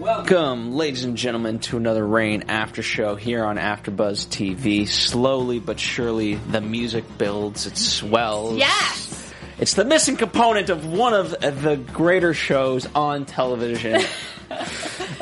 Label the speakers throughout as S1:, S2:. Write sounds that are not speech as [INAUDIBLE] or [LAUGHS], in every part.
S1: Welcome, ladies and gentlemen, to another Reign After Show here on AfterBuzz TV. Slowly but surely, the music builds, it swells.
S2: Yes!
S1: It's the missing component of one of the greater shows on television. [LAUGHS]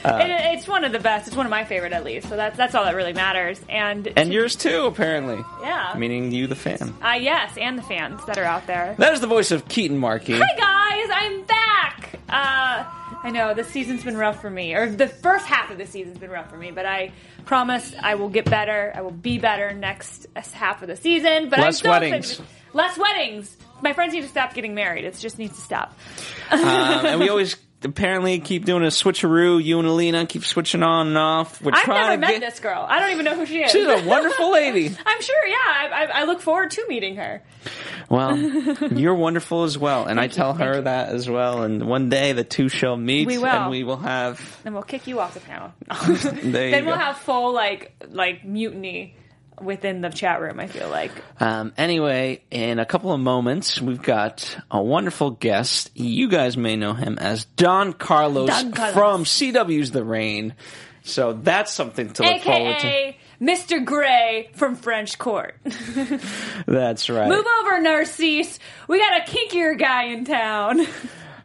S2: It- it's one of the best. It's one of my favorite, at least. So that's that's all that really matters. And
S1: and yours too, apparently.
S2: yeah,
S1: Meaning you, the fan.
S2: uh, yes, and the fans that are out there.
S1: That is the voice of Keaton Markey.
S2: Hi guys, I'm back. Uh, I know this season's been rough for me, or the first half of the season's been rough for me. But I promise I will get better. I will be better next half of the season. But I'm
S1: Less
S2: still
S1: weddings.
S2: excited. Less weddings. My friends need to stop getting married. It just needs to stop.
S1: um, and we always apparently keep doing a switcheroo. You and Alina keep switching on and off. We're
S2: I've
S1: trying
S2: never
S1: to
S2: met
S1: get.
S2: this girl. I don't even know who she is.
S1: She's a wonderful lady. [LAUGHS]
S2: I'm sure. Yeah, I, I, I look forward to meeting her.
S1: Well, [LAUGHS] you're wonderful as well, and I tell
S2: thank
S1: her
S2: you.
S1: that as well. And one day the two shall meet,
S2: We will.
S1: and we will have.
S2: Then we'll kick you off the panel. [LAUGHS]
S1: You
S2: then we'll
S1: go.
S2: have full like like mutiny within the chat room. I feel like.
S1: Um, anyway, in a couple of moments, we've got a wonderful guest. You guys may know him as Don Carlos,
S2: Don Carlos.
S1: from CW's The Reign. So that's something to look forward to.
S2: AKA Mr. Grey from French Court. [LAUGHS]
S1: That's right.
S2: Move over, Narcisse. We got a kinkier guy in town.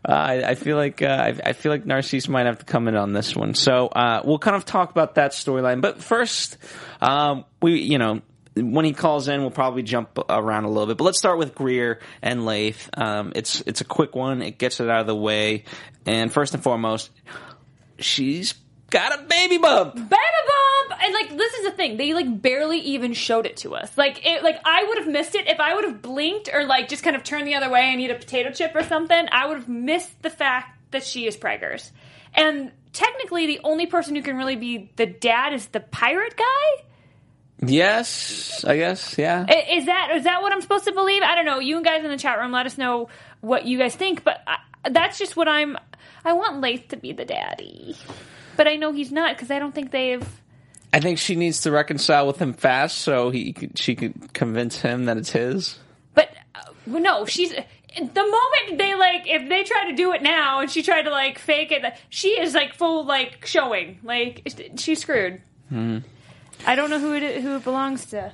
S1: Uh, I, I feel like uh, I, I feel like Narcisse might have to come in on this one. So uh, we'll kind of talk about that storyline. But first, um, we you know when he calls in, we'll probably jump around a little bit. But let's start with Greer and Leith. Um, it's it's a quick one. It gets it out of the way. And first and foremost, she's got a baby bump.
S2: Baby bump! And like this is the thing, they like barely even showed it to us. Like it like I would have missed it if I would have blinked or like just kind of turned the other way and eat a potato chip or something, I would have missed the fact that she is preggers. And technically the only person who can really be the dad is the pirate guy?
S1: Yes, I guess. Yeah.
S2: Is that is that what I'm supposed to believe? I don't know. You guys in the chat room, let us know what you guys think. But I, that's just what I'm. I want Lace to be the daddy, but I know he's not because I don't think they've.
S1: I think she needs to reconcile with him fast, so he she could convince him that it's his.
S2: But uh, well, no, she's the moment they like if they try to do it now and she tried to like fake it, she is like full like showing like she's screwed. I don't know who it who it belongs to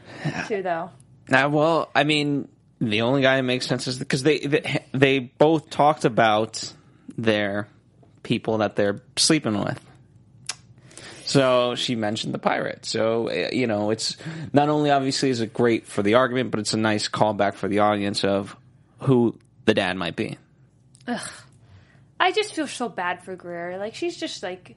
S2: to though.
S1: Uh, well, I mean, the only guy that makes sense is because they, they they both talked about their people that they're sleeping with. So she mentioned the pirate. So uh, you know, it's not only obviously is it great for the argument, but it's a nice callback for the audience of who the dad might be.
S2: I just feel so bad for Greer. Like she's just like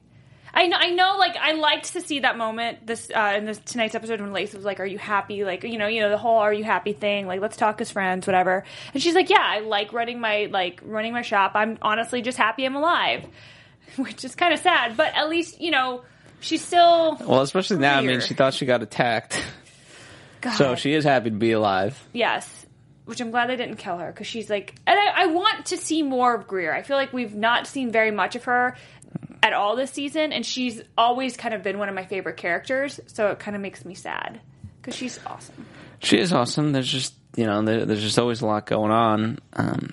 S2: I know I know like I liked to see that moment this uh in this tonight's episode when Lace was like, Are you happy? Like, you know, you know, the whole are you happy thing, like let's talk as friends, whatever. And she's like, Yeah, I like running my like running my shop. I'm honestly just happy I'm alive. [LAUGHS] Which is kinda sad, but at least, you know, she's still
S1: Well, especially now. I mean, she thought she got attacked,
S2: God.
S1: so she is happy to be alive.
S2: Yes. Which I'm glad they didn't kill her because she's like, and I, I want to see more of Greer. I feel like we've not seen very much of her at all this season, and she's always kind of been one of my favorite characters. So it kind of makes me sad because she's awesome.
S1: She is awesome. There's just you know there, there's just always a lot going on. Um,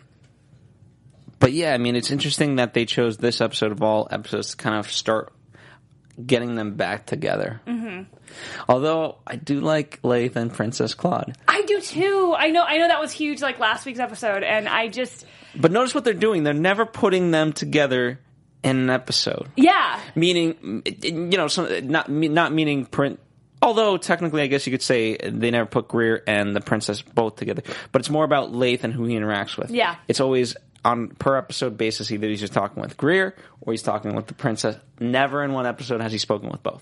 S1: but yeah, I mean it's interesting that they chose this episode of all episodes to kind of start getting them back together. Mm-hmm. Although I do like Leith and Princess Claude.
S2: I do too. I know. I know that was huge, like last week's episode, and I just,
S1: But notice what they're doing. They're never putting them together in an episode.
S2: yeah,
S1: Meaning, you know, some, not not meaning print. Although technically, I guess you could say they never put Greer and the princess both together. But it's more about Leith and who he interacts with.
S2: Yeah.
S1: it's always on per episode basis. Either he's just talking with Greer or he's talking with the princess. Never in one episode has he spoken with both.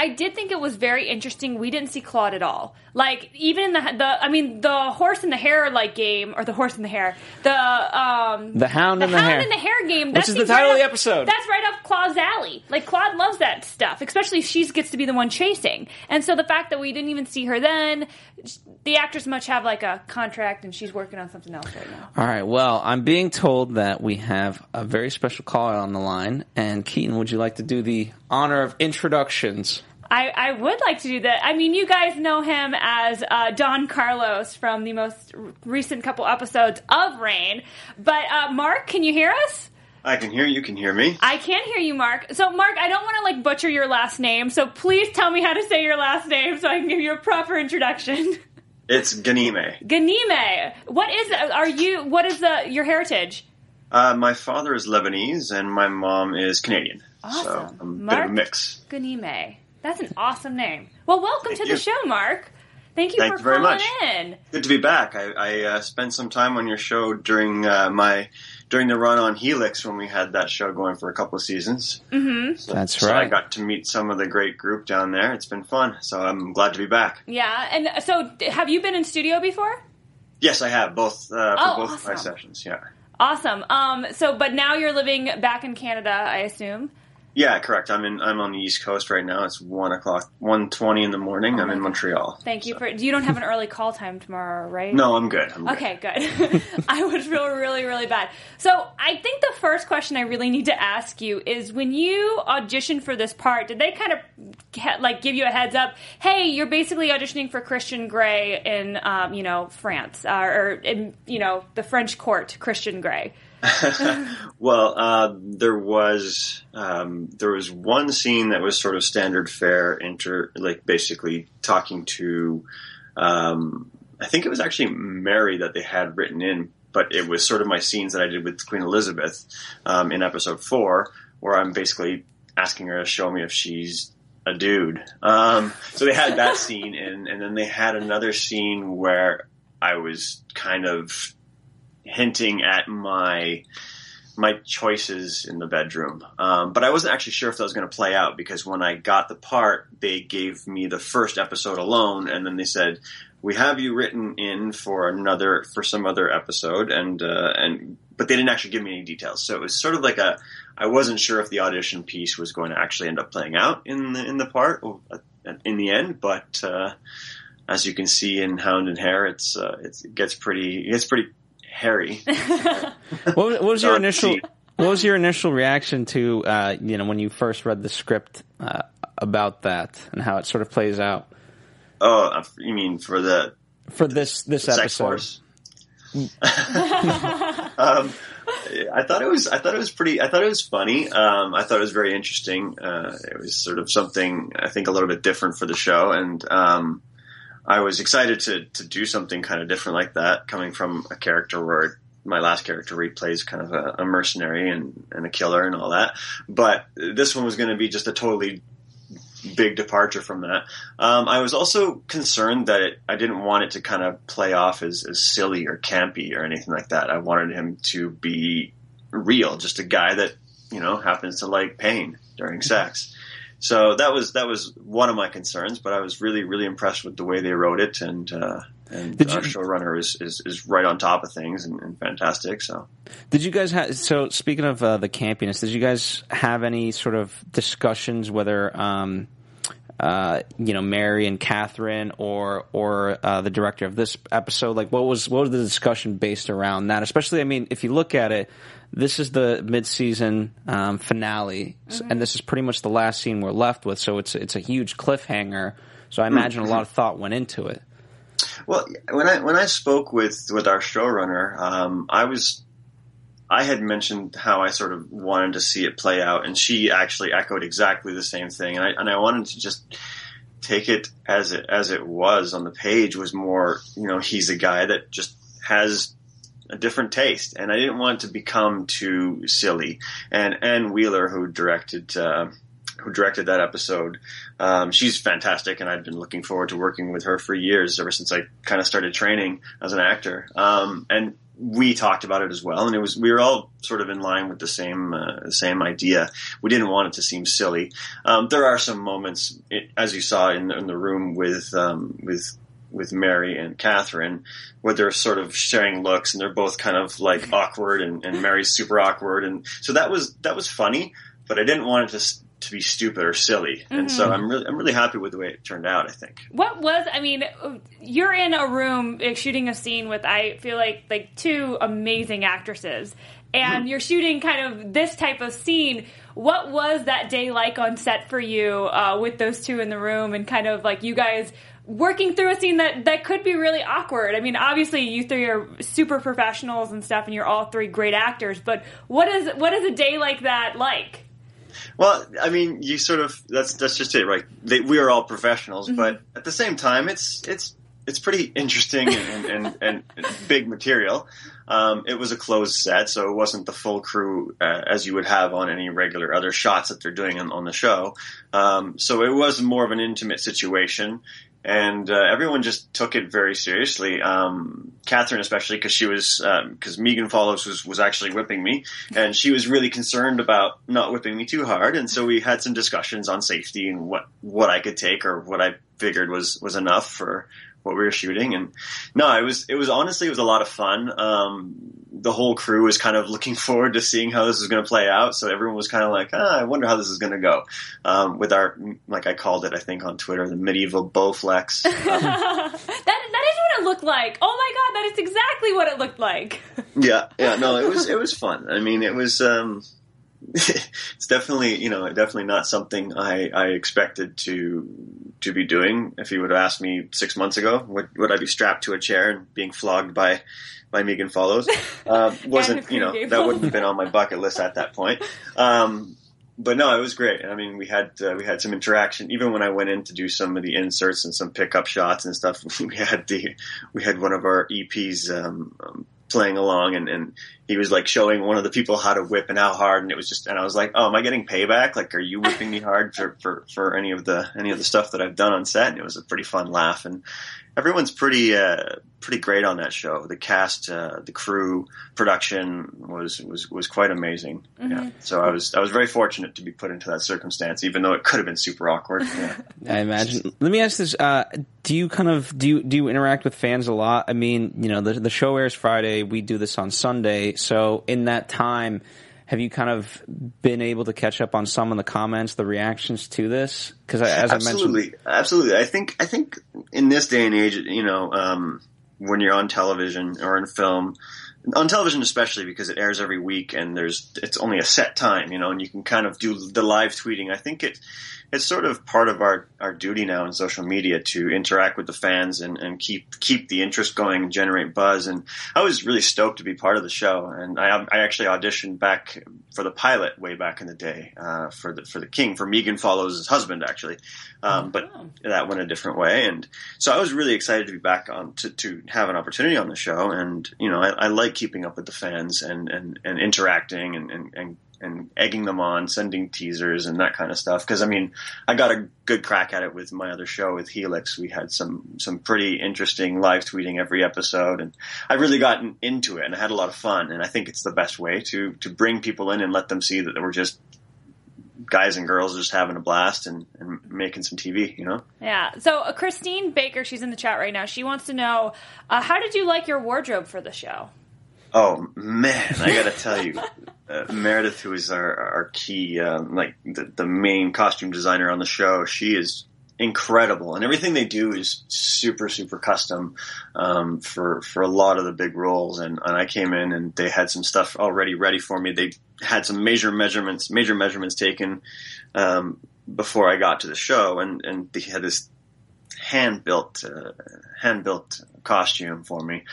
S2: I did think it was very interesting. We didn't see Claude at all. Like even in the the I mean the horse and the hare like game or the horse and the hare the um
S1: The Hound and the
S2: hound
S1: Hare.
S2: and the hare game
S1: Which
S2: that
S1: is the title
S2: right
S1: of the
S2: up-
S1: episode.
S2: That's right up Claude's alley. Like Claude loves that stuff, especially if she gets to be the one chasing. And so the fact that we didn't even see her then, the actors must have like a contract and she's working on something else right now.
S1: All right. Well, I'm being told that we have a very special caller on the line. And Keaton, would you like to do the honor of introductions?
S2: I, I would like to do that. I mean, you guys know him as uh, Don Carlos from the most r- recent couple episodes of Reign. But uh, Mark, can you hear us?
S3: I can hear you. Can hear me.
S2: I can hear you, Mark. So, Mark, I don't want to like butcher your last name. So, please tell me how to say your last name so I can give you a proper introduction. [LAUGHS]
S3: It's Ghanimé.
S2: Ghanimé. What is? Are you? What is the your heritage?
S3: Uh, my father is Lebanese and my mom is Canadian. So
S2: Awesome.
S3: I'm a bit of
S2: Mark?
S3: a mix.
S2: Ghanimé. That's an awesome name. Well, welcome
S3: Thank
S2: to
S3: you.
S2: the show, Mark. Thank you
S3: Thank
S2: for
S3: you very
S2: calling
S3: much.
S2: in.
S3: Good to be back. I, I uh, spent some time on your show during uh, my during the run on Helix when we had that show going for a couple of seasons. Mm-hmm. So,
S1: That's right.
S3: so I got to meet some of the great group down there. It's been fun. So I'm glad to be back.
S2: Yeah, and so have you been in studio before?
S3: Yes, I have both uh, for
S2: Oh,
S3: both of my sessions. Yeah.
S2: Awesome. Um, so, but now you're living back in Canada, I assume.
S3: Yeah, correct. I'm in. I'm on the East Coast right now. It's one o'clock, one twenty in the morning. I'm in. Montreal.
S2: Thank you for. You don't have an early call time tomorrow, right?
S3: No, I'm good. I'm.
S2: Okay, good. [LAUGHS] I would feel really, really bad. So, I think the first question I really need to ask you is: when you auditioned for this part, did they kind of like give you a heads up? Hey, you're basically auditioning for Christian Grey in, um, you know, France, uh, or in, you know, the French court, Christian Grey. [LAUGHS]
S3: Well, uh, there was um, there was one scene that was sort of standard fare, inter like basically talking to. Um, I think it was actually Mary that they had written in, but it was sort of my scenes that I did with Queen Elizabeth um, in episode four, where I'm basically asking her to show me if she's a dude. Um, so they had that [LAUGHS] scene, and and then they had another scene where I was kind of hinting at my my choices in the bedroom. Um, but I wasn't actually sure if that was going to play out because when I got the part, they gave me the first episode alone, and then they said, "We have you written in for another for some other episode," and uh, and but they didn't actually give me any details. So it was sort of like a I wasn't sure if the audition piece was going to actually end up playing out in the in the part uh, in the end, but. Uh, as you can see in Hound and Hare, it's uh, it's, it gets pretty it gets pretty hairy. [LAUGHS]
S1: What was, what was your initial? What was your initial reaction to uh, you know when you first read the script uh, about that and how it sort of plays out
S3: Oh, uh, you mean for the
S1: for this this
S3: sex
S1: episode?
S3: force? [LAUGHS] um, I thought it was. I thought it was pretty. I thought it was funny. Um, I thought it was very interesting. Uh, it was sort of something I think a little bit different for the show, and um, I was excited to to do something kind of different like that, coming from a character where my last character replays kind of a, a mercenary and, and a killer and all that. But this one was going to be just a totally big departure from that. Um, I was also concerned that it, I didn't want it to kind of play off as, as silly or campy or anything like that. I wanted him to be real, just a guy that you know happens to like pain during sex. So that was that was one of my concerns, but I was really really impressed with the way they wrote it, and uh, and
S1: Did
S3: our
S1: you-
S3: showrunner is, is is right on top of things and, and fantastic. So
S1: Did you guys have? So speaking of uh, the campiness, did you guys have any sort of discussions whether? Um, uh, you know, Mary and Catherine, or or uh, the director of this episode. Like, what was what was the discussion based around that? Especially, I mean, if you look at it, this is the mid-season um, finale, S- and this is pretty much the last scene we're left with. So it's it's a huge cliffhanger. So I imagine a lot of thought went into it.
S3: Well, when I when I spoke with with our showrunner, um, I was I had mentioned how I sort of wanted to see it play out, and she actually echoed exactly the same thing. And I and I wanted to just take it as it as it was on the page was more you know he's a guy that just has a different taste and I didn't want to become too silly and Anne Wheeler who directed uh, who directed that episode um, she's fantastic and I've been looking forward to working with her for years ever since I kind of started training as an actor um, and we talked about it as well, and it was we were all sort of in line with the same uh, same idea. We didn't want it to seem silly. Um, there are some moments, it, as you saw in, in the room with um, with with Mary and Catherine, where they're sort of sharing looks, and they're both kind of like awkward, and, and Mary's super awkward, and so that was that was funny. But I didn't want it to to be stupid or silly, mm-hmm. and so mm-hmm. I'm really I'm really happy with the way it turned out. I think.
S2: What was I mean? You're in a room shooting a scene with I feel like like two amazing actresses, and mm-hmm. you're shooting kind of this type of scene. What was that day like on set for you uh, with those two in the room, and kind of like you guys? Working through a scene that that could be really awkward. I mean, obviously you three are super professionals and stuff, and you're all three great actors. But what is what is a day like that like?
S3: Well, I mean, you sort of that's that's just it, right? They, we are all professionals, mm-hmm. but at the same time, it's it's it's pretty interesting and, and, and, and big material. Um, it was a closed set, so it wasn't the full crew uh, as you would have on any regular other shots that they're doing on, on the show. Um, so it was more of an intimate situation and uh, everyone just took it very seriously. Um, Catherine, especially because she was because um, Megan Follows was was actually whipping me, and she was really concerned about not whipping me too hard. And so we had some discussions on safety and what what I could take or what I figured was was enough for what we were shooting. And no, it was it was honestly it was a lot of fun. Um, the whole crew was kind of looking [LAUGHS] forward to seeing how this was going to play out. So everyone was kind of like, ah, I wonder how this is going to go. Um, with our like I called it, I think on Twitter, the medieval Bowflex. [LAUGHS] Um,
S2: that that is what it looked like. Oh my god, that is exactly what it looked like.
S3: yeah, yeah, no, it was it was fun. I mean, it was. Um, [LAUGHS] it's definitely you know definitely not something I, I expected to to be doing. If you would have asked me six months ago, would, would I be strapped to a chair and being flogged by by Megan Follows? [LAUGHS] Uh, wasn't you know that wouldn't have been on my bucket list at that point. [LAUGHS] Um, but no, it was great. I mean, we had uh, we had some interaction. Even when I went in to do some of the inserts and some pickup shots and stuff, we had the we had one of our EPs um, um, playing along and, and he was like showing one of the people how to whip and how hard and it was just and I was like, Oh, am I getting payback? Like are you whipping me hard for, for, for any of the any of the stuff that I've done on set? And it was a pretty fun laugh and everyone's pretty uh, pretty great on that show. The cast, uh, the crew, production was was was quite amazing. Mm-hmm. Yeah. So I was I was very fortunate to be put into that circumstance, even though it could have been super awkward. Yeah. [LAUGHS]
S1: I imagine. Let me ask this: uh, Do you kind of do you do you interact with fans a lot? I mean, you know, the the show airs Friday. We do this on Sunday. So in that time have you kind of been able to catch up on some of the comments, the reactions to this? Because as
S3: absolutely,
S1: I mentioned,
S3: absolutely, I think I think in this day and age, you know, um, when you're on television or in film, on television especially because it airs every week and there's it's only a set time, you know, and you can kind of do the live tweeting. I think it it's sort of part of our, our duty now in social media to interact with the fans and, and keep keep the interest going and generate buzz. And I was really stoked to be part of the show. And I, I actually auditioned back for the pilot way back in the day uh, for the for the King for Megan Follows his husband actually, um, but oh. that went a different way. And so I was really excited to be back on to, to have an opportunity on the show. And you know I, I like keeping up with the fans and and, and interacting and, and, and and egging them on, sending teasers and that kind of stuff. Because I mean, I got a good crack at it with my other show with Helix. We had some some pretty interesting live tweeting every episode, and I really gotten into it and I had a lot of fun. And I think it's the best way to to bring people in and let them see that we're just guys and girls just having a blast and, and making some TV, you know?
S2: Yeah. So uh, Christine Baker, she's in the chat right now. She wants to know, uh, how did you like your wardrobe for the show?
S3: Oh man, I gotta tell you, uh, Meredith, who is our, our key, um, like the, the main costume designer on the show, she is incredible, and everything they do is super, super custom um, for for a lot of the big roles. And, and I came in, and they had some stuff already ready for me. They had some major measurements, major measurements taken um, before I got to the show, and and they had this hand built, uh, hand built costume for me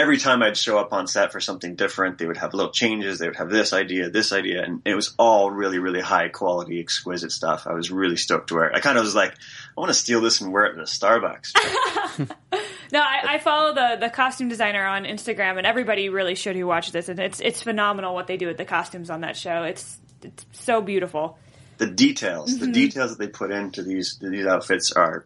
S3: every time I'd show up on set for something different, they would have little changes. They would have this idea, this idea, and it was all really, really high quality, exquisite stuff. I was really stoked to wear it. I kind of was like, I want to steal this and wear it in a Starbucks. [LAUGHS]
S2: No, I, I follow the the costume designer on Instagram, and everybody really should who watches this. And it's it's phenomenal what they do with the costumes on that show. It's it's so beautiful.
S3: the details, the details that they put into these these outfits are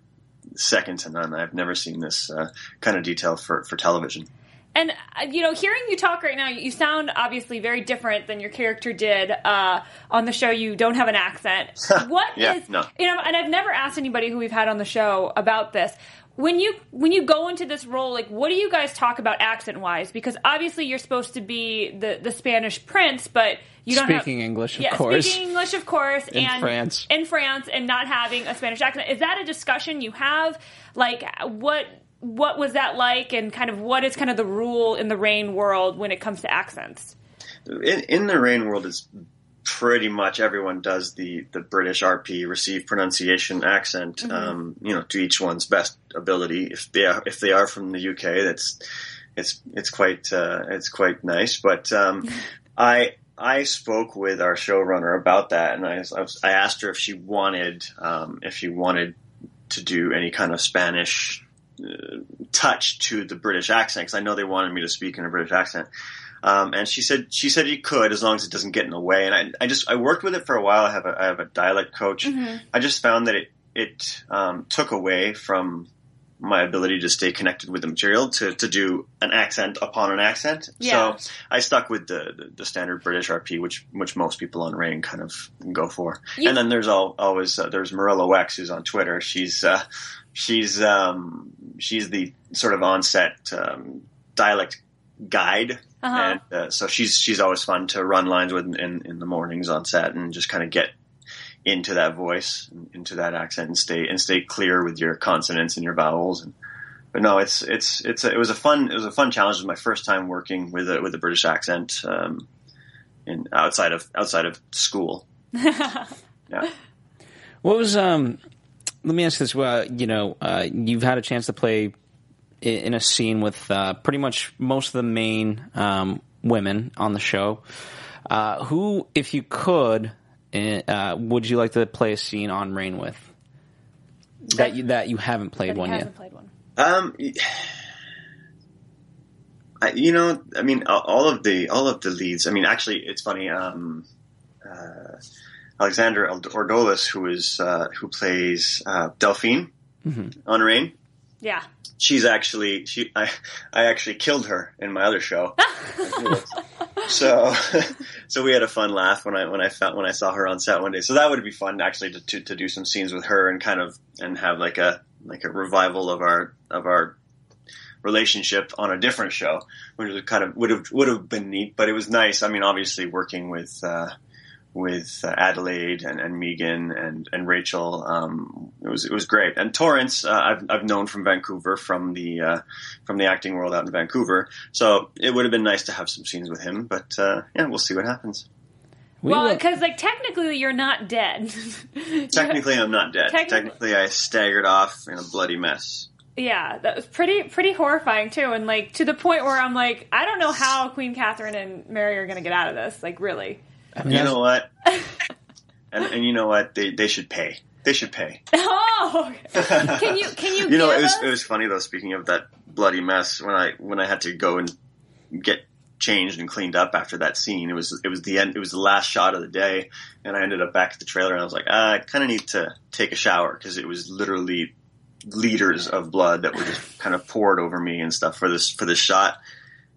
S3: second to none. I've never seen this uh, kind of detail for for television.
S2: And uh, you know, hearing you talk right now, you sound obviously very different than your character did uh, on the show. You don't have an accent. [LAUGHS] What is
S3: Yeah, no.
S2: you know? And I've never asked anybody who we've had on the show about this. When you when you go into this role, like, what do you guys talk about accent wise? Because obviously you're supposed to be the the Spanish prince, but you don't
S1: Speaking
S2: have,
S1: English, of
S2: yeah,
S1: course.
S2: speaking English, of course,
S1: In
S2: and
S1: France.
S2: in France, and not having a Spanish accent. Is that a discussion you have? Like, what what was that like, and kind of what is kind of the rule in the Reign world when it comes to accents?
S3: in, in the Reign world it's pretty much everyone does the the british rp receive pronunciation accent um, you know to each one's best ability. If they are if they are from the uk that's it's it's quite uh, it's quite nice. But um, i i spoke with our showrunner about that and i i, was, I asked her if she wanted um, if she wanted to do any kind of spanish touch to the british accent because i know they wanted me to speak in a british accent um, and she said she said you could as long as it doesn't get in the way. And I, I just I worked with it for a while. I have a I have a dialect coach. I just found that it it um, took away from my ability to stay connected with the material to, to do an accent upon an accent.
S2: Yeah.
S3: So I stuck with the, the, the standard British RP, which which most people on Reign kind of go for. And then there's all, always uh, there's Marilla Wex who's on Twitter. She's uh, she's um, she's the sort of onset um, dialect guide.
S2: Uh-huh.
S3: And uh, so she's she's always fun to run lines with in, in the mornings on set and just kind of get into that voice, into that accent, and stay and stay clear with your consonants and your vowels. And but no, it's it's it's a, it was a fun it was a fun challenge. It was my first time working with a with a British accent um, in outside of outside of school. [LAUGHS] yeah.
S1: What was um? Let me ask this. Well, you know, uh, you've had a chance to play in a scene with uh, pretty much most of the main um, women on the show. Uh, who, if you could, uh, would you like to play a scene on Reign with? That you that you haven't played
S2: But
S1: one yet.
S2: hasn't played one.
S3: Um, I, you know, I mean, all- all of the all of the leads. I mean, actually, it's funny. Um, uh, Alexandra Ordolis, who is uh, who plays uh, Delphine on Reign,
S2: Yeah.
S3: she's actually she I I actually killed her in my other show. [LAUGHS] so [LAUGHS] so we had a fun laugh when I when I found when I saw her on set one day. So that would be fun actually to, to, to do some scenes with her and kind of and have like a like a revival of our of our relationship on a different show, which was kind of would have would have been neat. But it was nice. I mean, obviously working with. Uh, with uh, Adelaide and, and Megan and, and Rachel. Um, it was it was great. And Torrance, uh, I've I've known from Vancouver from the uh, from the acting world out in Vancouver. So it would have been nice to have some scenes with him. But uh, yeah, we'll see what happens.
S1: We
S2: well, because like technically you're not dead. [LAUGHS]
S3: Technically, I'm not dead.
S2: Technically-
S3: Technically, I staggered off in a bloody mess.
S2: yeah, that was pretty pretty horrifying too, and like to the point where I'm like, I don't know how Queen Catherine and Mary are gonna get out of this. Like, really?
S1: I mean,
S3: You
S1: that's-
S3: know what? [LAUGHS] and, and you know what? They they should pay. They should pay. [LAUGHS]
S2: Oh, can you can you? [LAUGHS]
S3: You know, it was
S2: us-
S3: it was funny though. Speaking of that bloody mess, when I when I had to go and get changed and cleaned up after that scene, it was it was the end. It was the last shot of the day, and I ended up back at the trailer, and I was like, ah, I kind of need to take a shower because it was literally liters of blood that were just kind of poured over me and stuff for this for this shot.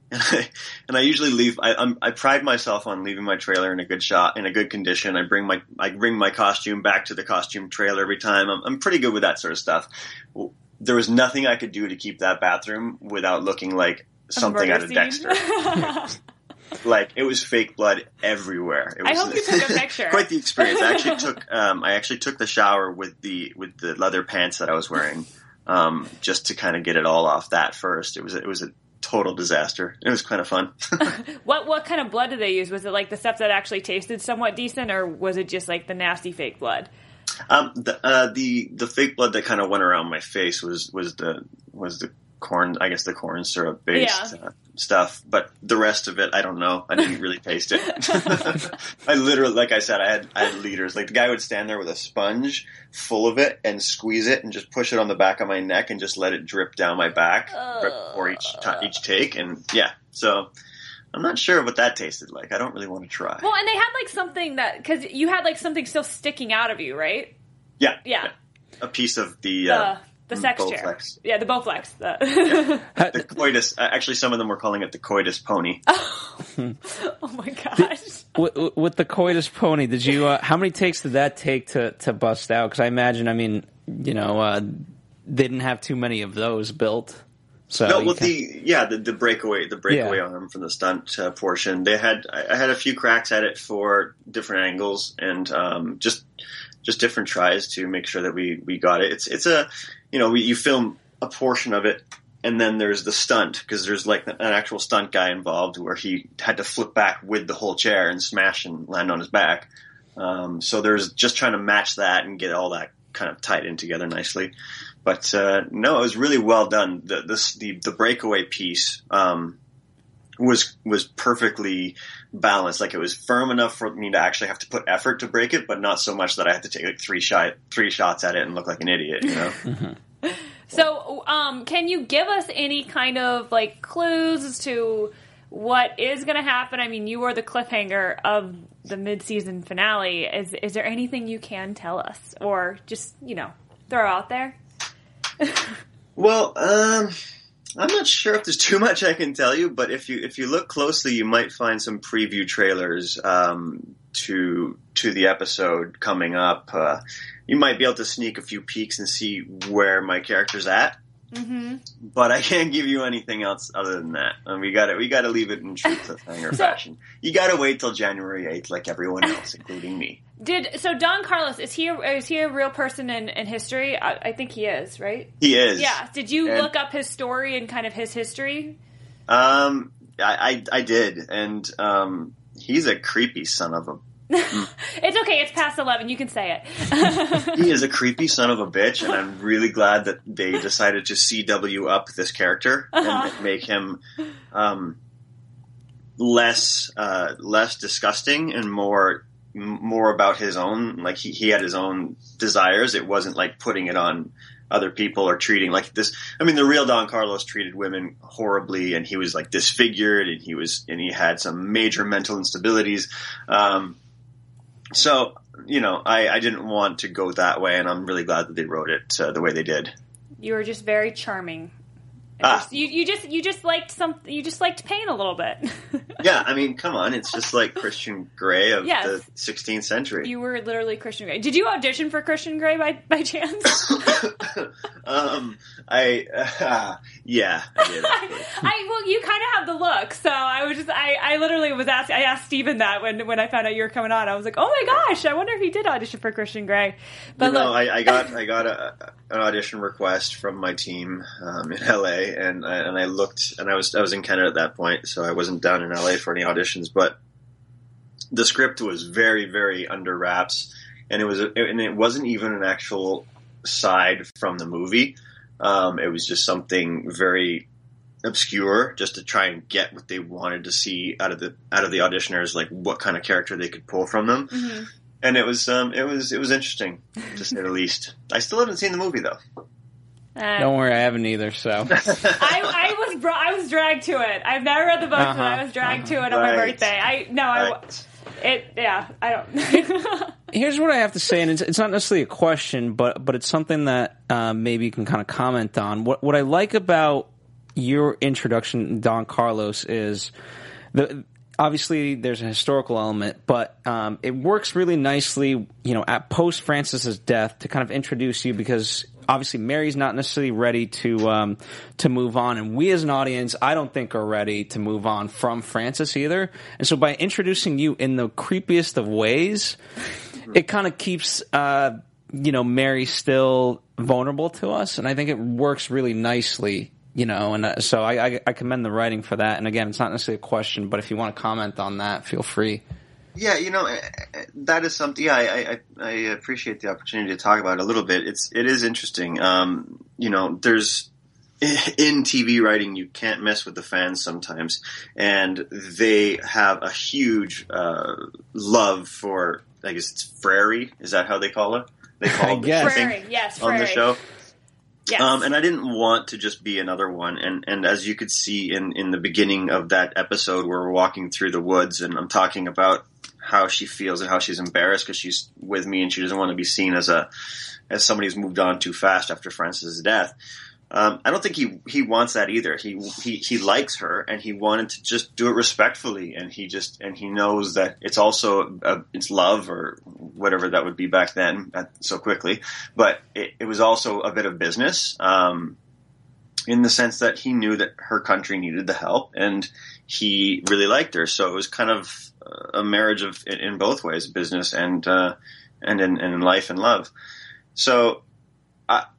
S3: And I, and I usually leave. I, I'm, I pride myself on leaving my trailer in a good shot, in a good condition. I bring my I bring my costume back to the costume trailer every time. I'm, I'm pretty good with that sort of stuff. There was nothing I could do to keep that bathroom without looking like something out of. Dexter. [LAUGHS] like it was fake blood everywhere. It
S2: I
S3: was,
S2: hope you took a picture. [LAUGHS]
S3: quite the experience. I actually took um, I actually took the shower with the with the leather pants that I was wearing, um, just to kind of get it all off that first. It was it was a total disaster. It was kind of fun. [LAUGHS]
S2: What what kind of blood did they use? Was it like the stuff that actually tasted somewhat decent, or was it just like the nasty fake blood?
S3: um, the, uh, the the fake blood that kind of went around my face was was the was the corn, I guess the corn syrup based
S2: Yeah.
S3: uh, stuff. But the rest of it, I don't know. I didn't really taste it. [LAUGHS] [LAUGHS] I literally, like I said, I had I had liters. Like the guy would stand there with a sponge full of it and squeeze it and just push it on the back of my neck and just let it drip down my back right before each ti- each take. And yeah, so I'm not sure what that tasted like. I don't really want to try.
S2: Well, and they had like something that because you had like something still sticking out of you, right?
S3: yeah,
S2: Yeah.
S3: a piece of the.
S2: The
S3: uh,
S2: the sex chair. Yeah, the Bowflex. [LAUGHS] The
S3: the [LAUGHS] coitus. Uh, actually, some of them were calling it the coitus pony. [LAUGHS]
S2: oh my gosh.
S1: with, with the coitus pony, did you? Uh, how many takes did that take to to bust out? Because I imagine, I mean, you know, uh, they didn't have too many of those built. So
S3: no,
S1: you
S3: well,
S1: can-
S3: the yeah, the, the breakaway, the breakaway
S1: Yeah.
S3: arm from the stunt uh, portion. They had I, I had a few cracks at it for different angles and um, just just different tries to make sure that we we got it. It's it's a you know we, you film a portion of it. And then there's the stunt because there's like an actual stunt guy involved where he had to flip back with the whole chair and smash and land on his back. Um, so there's just trying to match that and get all that kind of tied in together nicely. But uh, no, it was really well done. The the the breakaway piece um, was was perfectly balanced. Like it was firm enough for me to actually have to put effort to break it, but not so much that I had to take like three shot three shots at it and look like an idiot. You know. [LAUGHS]
S2: So, um, can you give us any kind of like clues as to what is going to happen? I mean, you are the cliffhanger of the mid-season finale. Is is there anything you can tell us, or just you know throw out there? [LAUGHS]
S3: Well, um, I'm not sure if there's [LAUGHS] too much I can tell you, but if you if you look closely, you might find some preview trailers um, to to the episode coming up. Uh, you might be able to sneak a few peeks and see where my character's at. Mm-hmm. But I can't give you anything else other than that. And we got to we got to leave it in true cliffhanger [LAUGHS] fashion. You got to wait till January 8th, like everyone else, including me.
S2: Did so? Don Carlos is he a, is he a real person in, in history? I, I think he is, right?
S3: He is.
S2: Yeah. Did you
S3: And-
S2: look up his story and kind of his history?
S3: Um, I, I, I did, and um, he's a creepy son of a. [LAUGHS]
S2: It's okay. It's past eleven. You can say it.
S3: He is a creepy son of a bitch, and I'm really glad that they decided to CW up this character
S2: Uh-huh.
S3: and make him um, less uh, less disgusting and more more about his own. Like he, he had his own desires. It wasn't like putting it on other people or treating like this. I mean, the real Don Carlos treated women horribly, and he was like disfigured, and he was and he had some major mental instabilities. Um, so you know, I, I didn't want to go that way, and I'm really glad that they wrote it uh, the way they did.
S2: you were just very charming.
S3: Ah.
S2: Just- you, you just you just liked some you just liked pain a little bit. [LAUGHS]
S3: Yeah, I mean, come on, it's just like Christian Grey of
S2: Yes.
S3: the 16th century.
S2: you were literally Christian Grey. Did you audition for Christian Grey by by chance? [LAUGHS]
S3: um, I uh, yeah, I did. [LAUGHS]
S2: I well, you kind of have the look, so I was just I, I literally was asked I asked Stephen that when when I found out you were coming on. I was like, oh my gosh, I wonder if he did audition for Christian Grey. But
S3: you know,
S2: look,
S3: I, I got I got a, an audition request from my team um, in LA, and I, and I looked, and I was I was in Canada at that point, so I wasn't down in LA for any auditions. But the script was very very under wraps, and it was and it wasn't even an actual side from the movie. Um, it was just something very obscure, just to try and get what they wanted to see out of the out of the auditioners, like what kind of character they could pull from them and it was um it was it was interesting to say the [LAUGHS] least. I still haven't seen the movie though.
S2: Uh,
S1: Don't worry, I haven't either. So [LAUGHS]
S2: I, I was bro- I was dragged to it. I've never read the book, but I was dragged to it on my birthday. I no, I it yeah I don't. [LAUGHS]
S1: here's what I have to say, and it's, it's not necessarily a question, but but it's something that uh, maybe you can kind of comment on. What what I like about your introduction, Don Carlos, is the obviously there's a historical element, but um, it works really nicely. You know, at post Francis's death to kind of introduce you because obviously Mary's not necessarily ready to um, to move on, and we as an audience, I don't think are ready to move on from Francis either. And so by introducing you in the creepiest of ways, it kind of keeps uh, you know Mary still vulnerable to us, and I think it works really nicely. You know, and uh, so I, I, I commend the writing for that. And again, it's not necessarily a question, but if you want to comment on that, feel free.
S3: Yeah, you know eh, eh, that is something. Yeah, I, I, I appreciate the opportunity to talk about it a little bit. It's it is interesting. Um, you know, there's [LAUGHS] in TV writing, you can't mess with the fans sometimes, and they have a huge uh, love for. I guess it's Frary. Is that how they call it? They call [LAUGHS]
S1: I
S3: it
S1: guess.
S2: Frary, yes,
S3: on the show.
S2: Yes.
S3: Um, and I didn't want to just be another one. And, and as you could see in, in the beginning of that episode where we're walking through the woods and I'm talking about how she feels and how she's embarrassed because she's with me and she doesn't want to be seen as a, as somebody who's moved on too fast after Francis's death. Um, I don't think he, he wants that either. He, he, he likes her and he wanted to just do it respectfully. And he just, and he knows that it's also, a, it's love or whatever that would be back then uh, so quickly. But it, it was also a bit of business, um, in the sense that he knew that her country needed the help and he really liked her. So it was kind of a marriage of, in, both ways, business and, uh, and in, in life and love. So,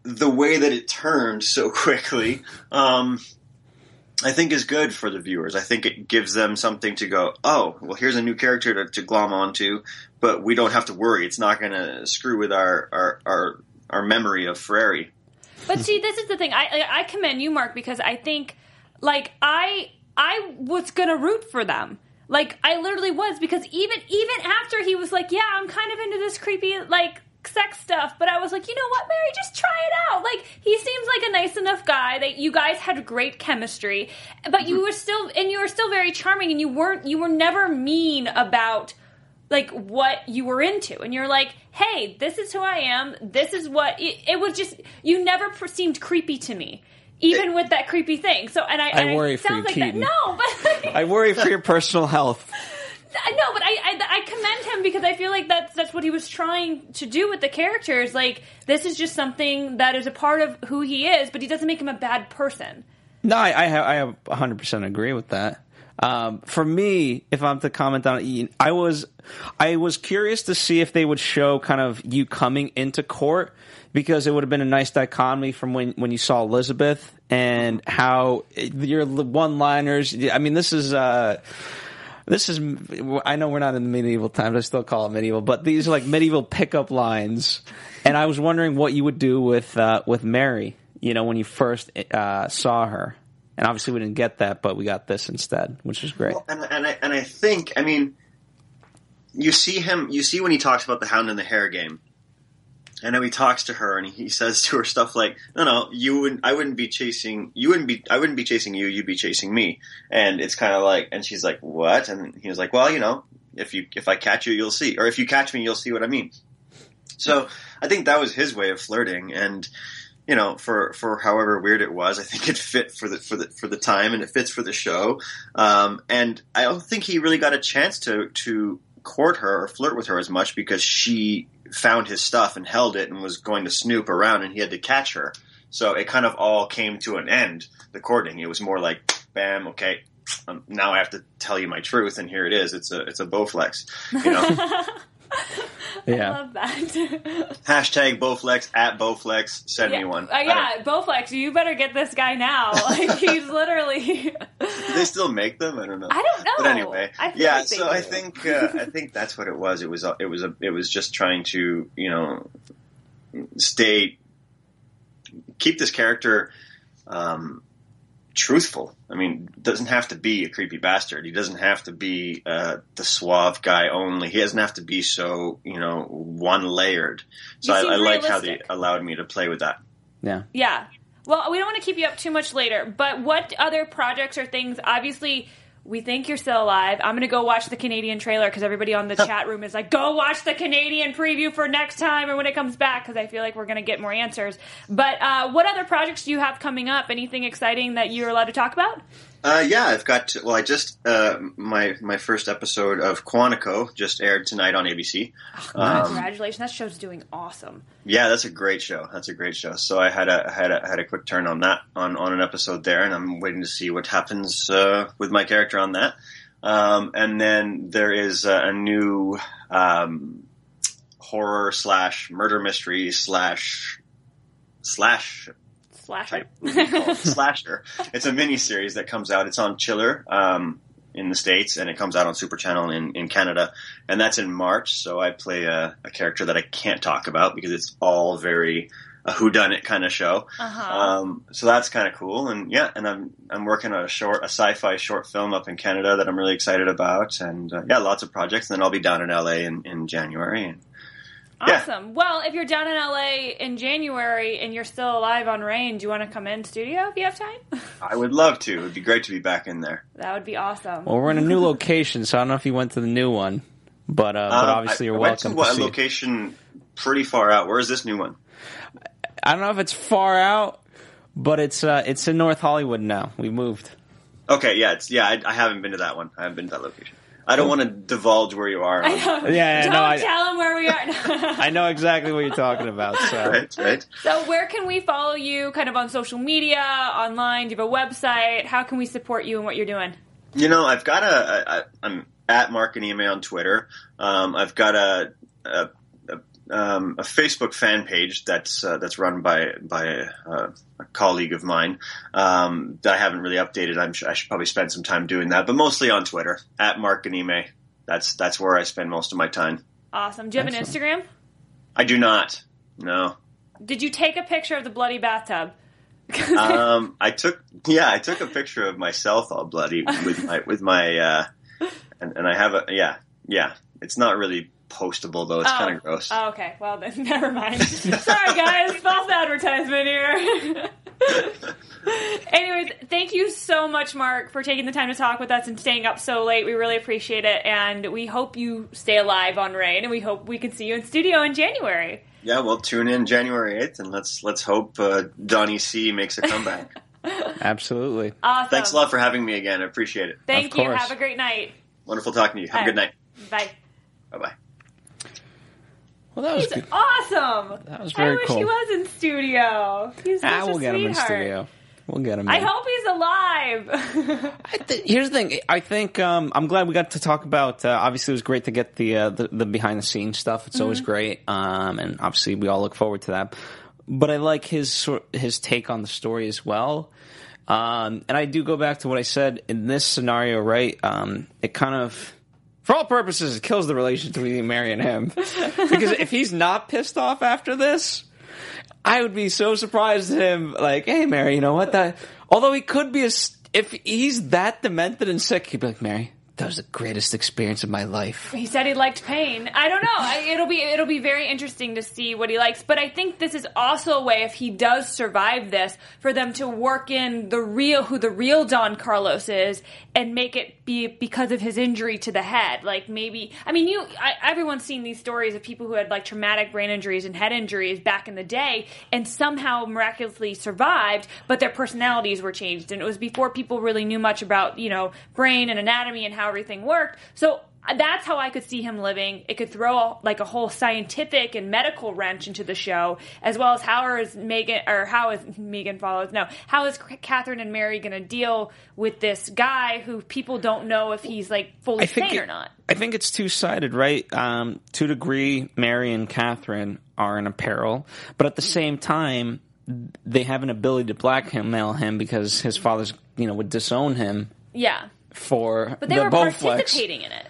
S3: the way that it turned so [LAUGHS] quickly, um, I think is good for the viewers. I think it gives them something to go, oh, well, here's a new character to, to glom onto, but we don't have to worry. It's not going to screw with our, our, our, our memory of Frary.
S2: But see, this is the thing. I I I commend you, Mark, because I think like I I was gonna root for them. Like I literally was because even even after he was like, yeah, I'm kind of into this creepy like sex stuff, but I was like, you know what, Mary, just try it out. Like he seems like a nice enough guy that you guys had great chemistry, but you mm-hmm. were still and you were still very charming, and you weren't you were never mean about like what you were into. And you're like hey this is who i am. This is what it, it was just you never seemed creepy to me even with that creepy thing so and i,
S1: I
S2: and
S1: worry
S2: it
S1: for you,
S2: like
S1: Keaton.
S2: that no but
S1: I worry for your personal health. [LAUGHS]
S2: no but I, I i commend him because i feel like that's that's what he was trying to do with the characters like this is just something that is a part of who he is but he doesn't make him a bad person
S1: No, I I have, I 100% agree with that. Um, for me, if I'm to comment on it, I was I was curious to see if they would show kind of you coming into court because it would have been a nice dichotomy from when when you saw Elizabeth and how your one-liners. I mean, this is. Uh, this is I know we're not in the medieval times. I still call it medieval, but these are like medieval pickup lines. And I was wondering what you would do with uh, with Mary. You know, when you first uh, saw her, and obviously we didn't get that, but we got this instead, which is great.
S3: Well, and, and I and I think I mean, you see him. You see when he talks about the Hound and the Hare game, and then he talks to her and he says to her stuff like, "No, no, you wouldn't. I wouldn't be chasing. You wouldn't be. I wouldn't be chasing you. You'd be chasing me." And it's kind of like, and she's like, "What?" And he was like, "Well, you know, if you if I catch you, you'll see, or if you catch me, you'll see what I mean." So I think that was his way of flirting, and you know, for for however weird it was, I think it fit for the for the for the time, and it fits for the show. Um, and I don't think he really got a chance to to court her or flirt with her as much because she found his stuff and held it and was going to snoop around, and he had to catch her. So it kind of all came to an end. The courting. It was more like, bam, okay. Um, now I have to tell you my truth, and here it is. It's a it's a Bowflex, you know. [LAUGHS]
S2: i
S1: Yeah.
S2: love that [LAUGHS]
S3: Hashtag Bowflex at Bowflex. Send me one.
S2: Uh, yeah, Bowflex, you better get this guy now. [LAUGHS] Like he's literally.
S3: don't- they still make them? I don't know.
S2: I don't know.
S3: But anyway,
S2: I
S3: yeah.
S2: like they
S3: so I think uh, I think that's what it was. It was it was a, it was just trying to you know stay keep this character um, truthful. I mean, doesn't have to be a creepy bastard. He doesn't have to be uh, the suave guy only. He doesn't have to be so you know one layered. So I, I like how they allowed me to play with that.
S1: Yeah.
S2: Yeah. Well, we don't want to keep you up too much later, but what other projects or things? Obviously, we think you're still alive. I'm going to go watch the Canadian trailer because everybody on the chat room is like, go watch the Canadian preview for next time or when it comes back because I feel like we're going to get more answers. But uh, what other projects do you have coming up? Anything exciting that you're allowed to talk about?
S3: Uh, yeah, I've got. Well, I just uh, my my first episode of Quantico just aired tonight on ABC. Um,
S2: Congratulations. That show's doing awesome.
S3: yeah, that's a great show. That's a great show. So I had a had a had a quick turn on that on on an episode there, and I'm waiting to see what happens uh, with my character on that. Um, and then there is a new um, horror slash murder mystery slash slash
S2: Slasher.
S3: type movie called [LAUGHS] Slasher. It's a mini series that comes out. It's on Chiller um, in the states, and it comes out on Super Channel in, in Canada, and that's in March. So I play a, a character that I can't talk about because it's all very a whodunit kind of show. Um, so that's kind of cool. And yeah, and I'm I'm working on a short, a sci-fi short film up in Canada that I'm really excited about. And uh, yeah, lots of projects. And then I'll be down in LA in, in January. And Yeah.
S2: Awesome. Well, if you're down in LA in January and you're still alive on Reign, do you want to come in studio if you have time? [LAUGHS]
S3: I would love to. It'd be great to be back in there.
S2: that would be awesome.
S1: Well, we're in a new location, so I don't know if you went to the new one, but uh, but
S3: Um,
S1: obviously
S3: I,
S1: you're
S3: I went
S1: welcome
S3: to
S1: to
S3: what, a
S1: see.
S3: location pretty far out. Where is this new one?
S1: I don't know if it's far out, but it's uh, it's in North Hollywood now. We moved.
S3: Okay, yeah, it's yeah. I, I haven't been to that one. I haven't been to that location. I don't want to divulge where you are.
S2: I know.
S1: Yeah, yeah,
S2: Don't
S1: no, I-
S2: tell them where we are. [LAUGHS] [LAUGHS]
S1: I know exactly what you're talking about. So [LAUGHS]
S3: Right, right.
S2: so, where can we follow you? Kind of on social media, online? Do you have a website? How can we support you and what you're doing?
S3: You know, I've got a. I, I- I'm at Mark Ghanimé on Twitter. Um, I've got a a, a, um, a Facebook fan page that's uh, that's run by by a, a colleague of mine um, that I haven't really updated. I'm sure I should probably spend some time doing that, but mostly on Twitter at Mark Ghanimé. That's that's where I spend most of my time.
S2: Awesome. Do you have an Instagram?
S3: I do not. No.
S2: Did you take a picture of the bloody bathtub? [LAUGHS]
S3: um, I took yeah, I took a picture of myself all bloody with my with my uh, and, and I have a yeah yeah. It's not really postable though. It's kind of gross.
S2: Oh, okay. Well, then [LAUGHS] never mind. Sorry, guys. False advertisement here. [LAUGHS] Anyways, thank you so much, Mark, for taking the time to talk with us and staying up so late. We really appreciate it, and we hope you stay alive on Reign, and we hope we can see you in studio in January.
S3: yeah, well, tune in January eighth, and let's let's hope uh, Donnie C makes a comeback. [LAUGHS]
S1: absolutely.
S2: Awesome.
S3: Thanks a lot for having me again. I appreciate it.
S2: Thank
S1: Of
S2: you.
S1: course.
S2: Have a great night.
S3: Wonderful talking to you. Have a good night.
S2: Bye.
S3: Bye bye.
S1: Well, that was
S2: He's
S1: good.
S2: awesome.
S1: That was very I
S2: wish
S1: cool.
S2: he was in studio. He's such
S1: Ah, we'll
S2: a
S1: get him in studio. We'll get him.
S2: I
S1: in.
S2: hope he's alive. [LAUGHS]
S1: I th- here's the thing. I think um, I'm glad we got to talk about. Uh, obviously, it was great to get the uh, the, the behind the scenes stuff. It's always great, um, and obviously, we all look forward to that. But I like his his take on the story as well. Um, and I do go back to what I said in this scenario. Right? Um, it kind of, for all purposes, it kills the relationship between Mary and him. [LAUGHS] because if he's not pissed off after this, I would be so surprised at him. Like, hey, Mary, you know what? That although he could be a, if he's that demented and sick, he'd be like, Mary, that was the greatest experience of my life.
S2: He said he liked pain. I don't know. I, it'll be it'll be very interesting to see what he likes. But I think this is also a way, if he does survive this, for them to work in the real who the real Don Carlos is, and make it be because of his injury to the head. Like maybe, I mean, you I, everyone's seen these stories of people who had like traumatic brain injuries and head injuries back in the day, and somehow miraculously survived, but their personalities were changed, and it was before people really knew much about you know brain and anatomy and how everything worked. So that's how I could see him living. It could throw like a whole scientific and medical wrench into the show, as well as how is Megan or how is Megan follows? No, how is Catherine and Mary going to deal with this guy who people don't know if he's like fully sane
S1: it-
S2: or not?
S1: I think it's two sided, right? Um, to a degree, Mary and Catherine are in a peril, but at the same time, they have an ability to blackmail him because his father's, you know, would disown him
S2: Yeah,
S1: for
S2: but they
S1: the
S2: were
S1: Bowflex.
S2: participating in it.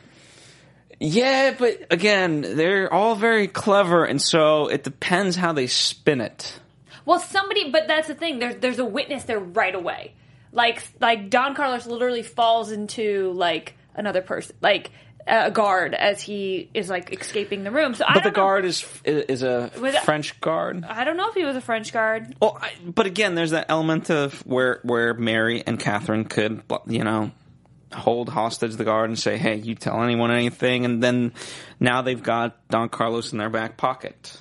S1: Yeah, but again, they're all very clever, and so it depends how they spin it.
S2: Well, somebody, but that's the thing. There's there's a witness there right away. Like like Don Carlos literally falls into like another person, like a guard as he is like escaping the room. So I
S1: But the
S2: know.
S1: guard is is a
S2: Was
S1: French guard.
S2: I don't know if he was a French guard.
S1: Well, I, but again, there's that element of where where Mary and Catherine could, you know, hold hostage the guard and say, "Hey, you tell anyone anything," and then now they've got Don Carlos in their back pocket.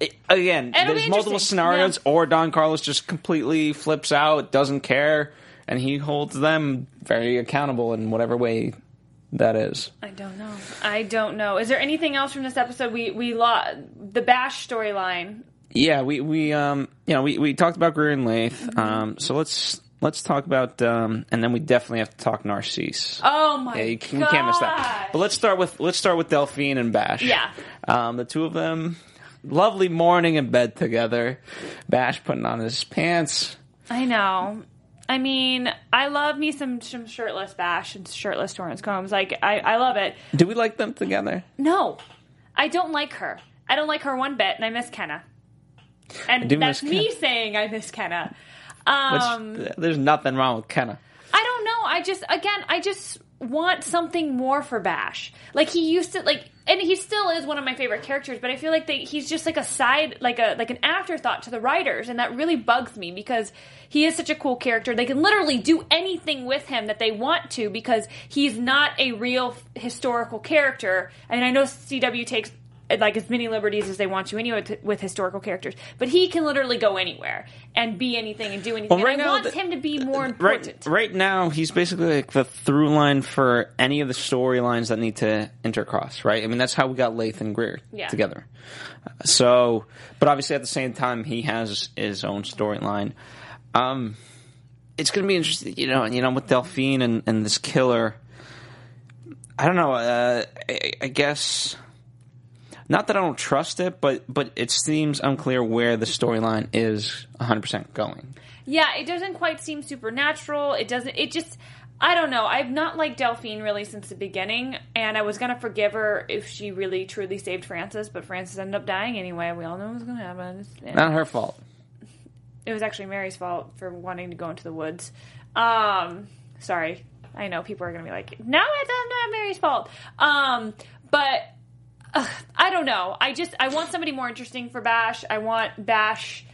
S1: It- again,
S2: It'll
S1: there's multiple scenarios,
S2: yeah.
S1: or Don Carlos just completely flips out, doesn't care, and he holds them very accountable in whatever way that is.
S2: I don't know. I don't know. Is there anything else from this episode? We we lost the Bash storyline.
S1: Yeah, we we um you know we, we talked about Greer and Leith.
S2: Mm-hmm.
S1: Um, so let's let's talk about um and then we definitely have to talk Narcisse.
S2: Oh my
S1: yeah, you, can,
S2: god!
S1: you can't miss that. But let's start with let's start with Delphine and Bash.
S2: Yeah.
S1: um, the two of them, lovely morning in bed together. Bash putting on his pants.
S2: I know. I mean, I love me some some shirtless Bash and shirtless Torrance Coombs. Like I I love it.
S1: Do we like them together?
S2: No, I don't like her. I don't like her one bit, and I miss Kenna. and that's
S1: miss
S2: me saying I miss Kenna.
S1: Which,
S2: Um,
S1: there's nothing wrong with Kenna.
S2: I don't know. I just again, I just want something more for Bash. Like he used to like, and he still is one of my favorite characters. But I feel like they, he's just like a side, like a like an afterthought to the writers, and that really bugs me because he is such a cool character. They can literally do anything with him that they want to because he's not a real historical character. And I know CW takes like as many liberties as they want you anyway with historical characters, but he can literally go anywhere and be anything and do anything.
S1: Well, right
S2: and I
S1: now,
S2: want
S1: the-
S2: him to be more important.
S1: Right, right now, he's basically like the through line for any of the storylines that need to intercross. Right? I mean, that's how we got Leith and Greer
S2: Yeah.
S1: together. Uh, So, but obviously, at the same time, he has his own storyline. Um, it's going to be interesting, you know. You know, with Delphine and, and this killer. I don't know. Uh, I, I guess not that I don't trust it, but but it seems unclear where the storyline is 100 percent going.
S2: Yeah, it doesn't quite seem supernatural. It doesn't. It just. I don't know. I've not liked Delphine really since the beginning, and I was gonna forgive her if she really truly saved Francis, but Francis ended up dying anyway. We all know what was gonna happen. Yeah.
S1: Not her fault.
S2: it was actually Mary's fault for wanting to go into the woods. Um, sorry, I know people are gonna be like, "No, it's not Mary's fault." Um, but ugh, I don't know. I just I want somebody more interesting for Bash. I want Bash.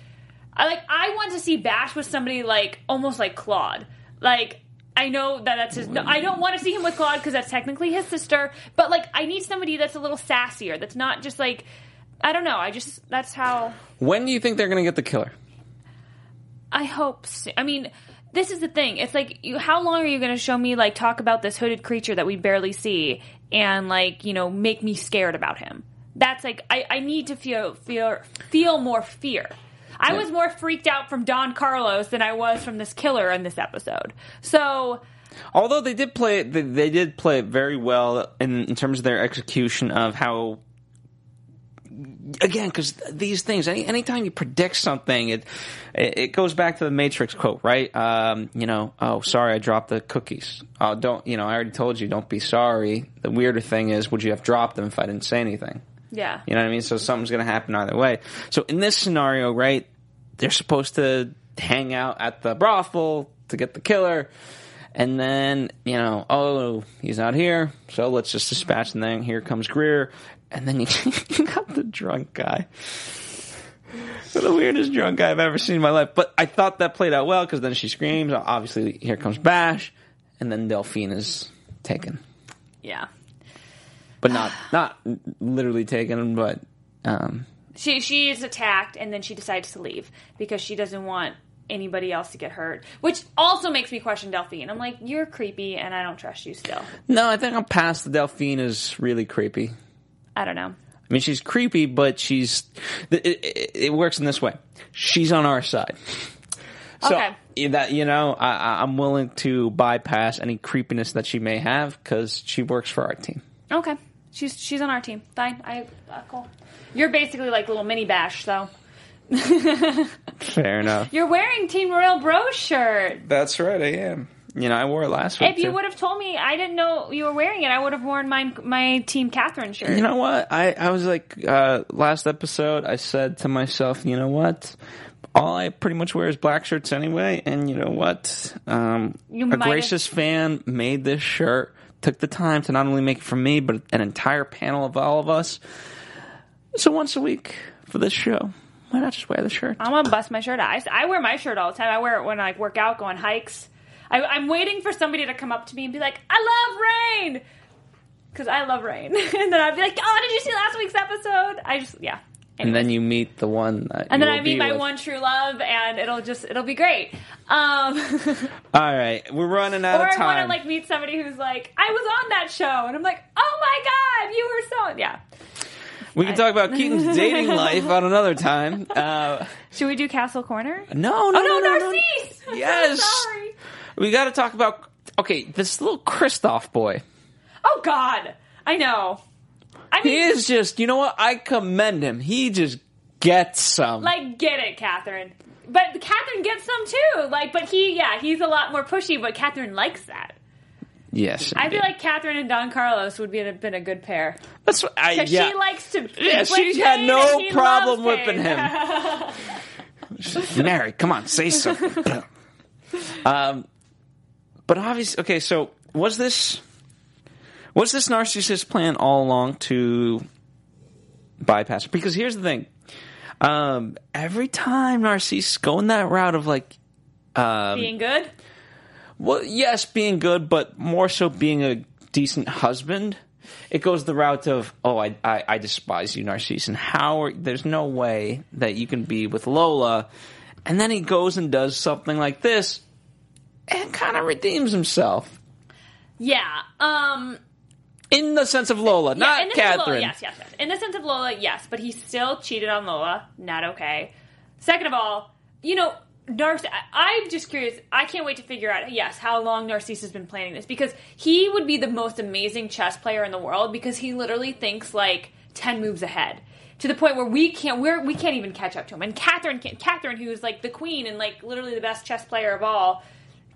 S2: I like. I want to see Bash with somebody like almost like Claude. Like I know that that's his. No, I don't want to see him with Claude because that's technically his sister. But like, I need somebody that's a little sassier. That's not just like. I don't know. I just that's how.
S1: When do you think they're going to get the killer?
S2: I hope. So. I mean, this is the thing. It's like, you, how long are you going to show me like talk about this hooded creature that we barely see, and like you know make me scared about him? That's like I, I need to feel feel feel more fear. I was more freaked out from Don Carlos than I was from this killer in this episode. So
S1: Although they did play it, they, they did play it very well in, in terms of their execution of how. Again, because these things, any anytime you predict something, it it goes back to the Matrix quote, right? Um, you know, oh, sorry, I dropped the cookies. Oh, don't, you know, I already told you, don't be sorry. The weirder thing is, would you have dropped them if I didn't say anything?
S2: yeah,
S1: You know what I mean? So something's going to happen either way. So in this scenario, right, they're supposed to hang out at the brothel to get the killer. And then, you know, oh, he's not here. So let's just dispatch. And then here comes Greer. And then you, [LAUGHS] you got the drunk guy. the weirdest drunk guy I've ever seen in my life. But I thought that played out well because then she screams. Obviously, here comes Bash. And then Delphine is taken
S2: yeah.
S1: but not [SIGHS] not literally taken, but um,
S2: She she is attacked and then she decides to leave because she doesn't want anybody else to get hurt. Which also makes me question Delphine. I'm like, you're creepy and I don't trust you still.
S1: no, I think I'm past the Delphine is really creepy.
S2: I don't know.
S1: I mean, she's creepy, but she's it, it, it works in this way. She's on our side. So
S2: Okay.
S1: that you know, I, I- I'm willing to bypass any creepiness that she may have because she works for our team.
S2: Okay. She's she's on our team. Fine. I uh, cool. You're basically like little mini bash, so [LAUGHS]
S1: Fair enough.
S2: you're wearing Team Royal Bro shirt.
S1: That's right, I am. You know, I wore it last week.
S2: If you
S1: too.
S2: would have told me I didn't know you were wearing it, I would have worn my my Team Catherine shirt.
S1: You know what? I, I was like, uh, last episode, I said to myself, you know what? All I pretty much wear is black shirts anyway. And you know what? Um,
S2: You
S1: a
S2: might have-
S1: gracious fan made this shirt, took the time to not only make it for me, but an entire panel of all of us. So once a week for this show, why not just wear the shirt?
S2: I'm gonna bust my shirt out. I, I wear my shirt all the time. I wear it when I like, work out, go on hikes. I, I'm waiting for somebody to come up to me and be like, "I love Reign," because I love Reign. [LAUGHS] and then I'd be like, "Oh, did you see last week's episode?" I just yeah.
S1: and then you meet the one that
S2: and then
S1: will
S2: I meet my
S1: with.
S2: one true love, and it'll just it'll be great. Um, [LAUGHS]
S1: All right, we're running out of time.
S2: or I want to like meet somebody who's like, "I was on that show," and I'm like, "Oh my god, you were so yeah."
S1: we can talk about [LAUGHS] Keaton's dating life on another time. Uh,
S2: Should we do Castle Corner?
S1: no, no,
S2: Oh no,
S1: no, no, no.
S2: Narcisse! I'm so
S1: Yes. We got to talk about okay, this little Kristoff boy.
S2: Oh God, I know. I
S1: He is just, you know what? I commend him. He just gets some.
S2: like, get it, Catherine. But Catherine gets some too. Like, but he, yeah, he's a lot more pushy. But Catherine likes that.
S1: Yes,
S2: I feel like Catherine and Don Carlos would be have been a good pair
S1: that's what I.
S2: because
S1: Yeah,
S2: she likes to.
S1: yeah, she had no problem whipping him. [LAUGHS] Mary, come on, say something. [LAUGHS] um, but obviously, okay. So was this was this Narcisse's plan all along to bypass? her? Because here's the thing: um, every time Narcissus going that route of like, um,
S2: Being good.
S1: well, yes, being good, but more so being a decent husband. It goes the route of, oh, I, I, I despise you, Narcissus, and how are, there's no way that you can be with Lola. And then he goes and does something like this and kind of redeems himself.
S2: Yeah. Um.
S1: In the sense of Lola,
S2: Yeah,
S1: not
S2: in the sense of Lola,
S1: Catherine.
S2: yes, yes, yes. In the sense of Lola, yes, but he still cheated on Lola. Not okay. Second of all, you know, Narcisse. I- I'm just curious. I can't wait to figure out, yes, how long Narcissus has been planning this because he would be the most amazing chess player in the world because he literally thinks like ten moves ahead. To the point where we can't, we're, we can't even catch up to him. And Catherine, Catherine, who's like the queen and like literally the best chess player of all,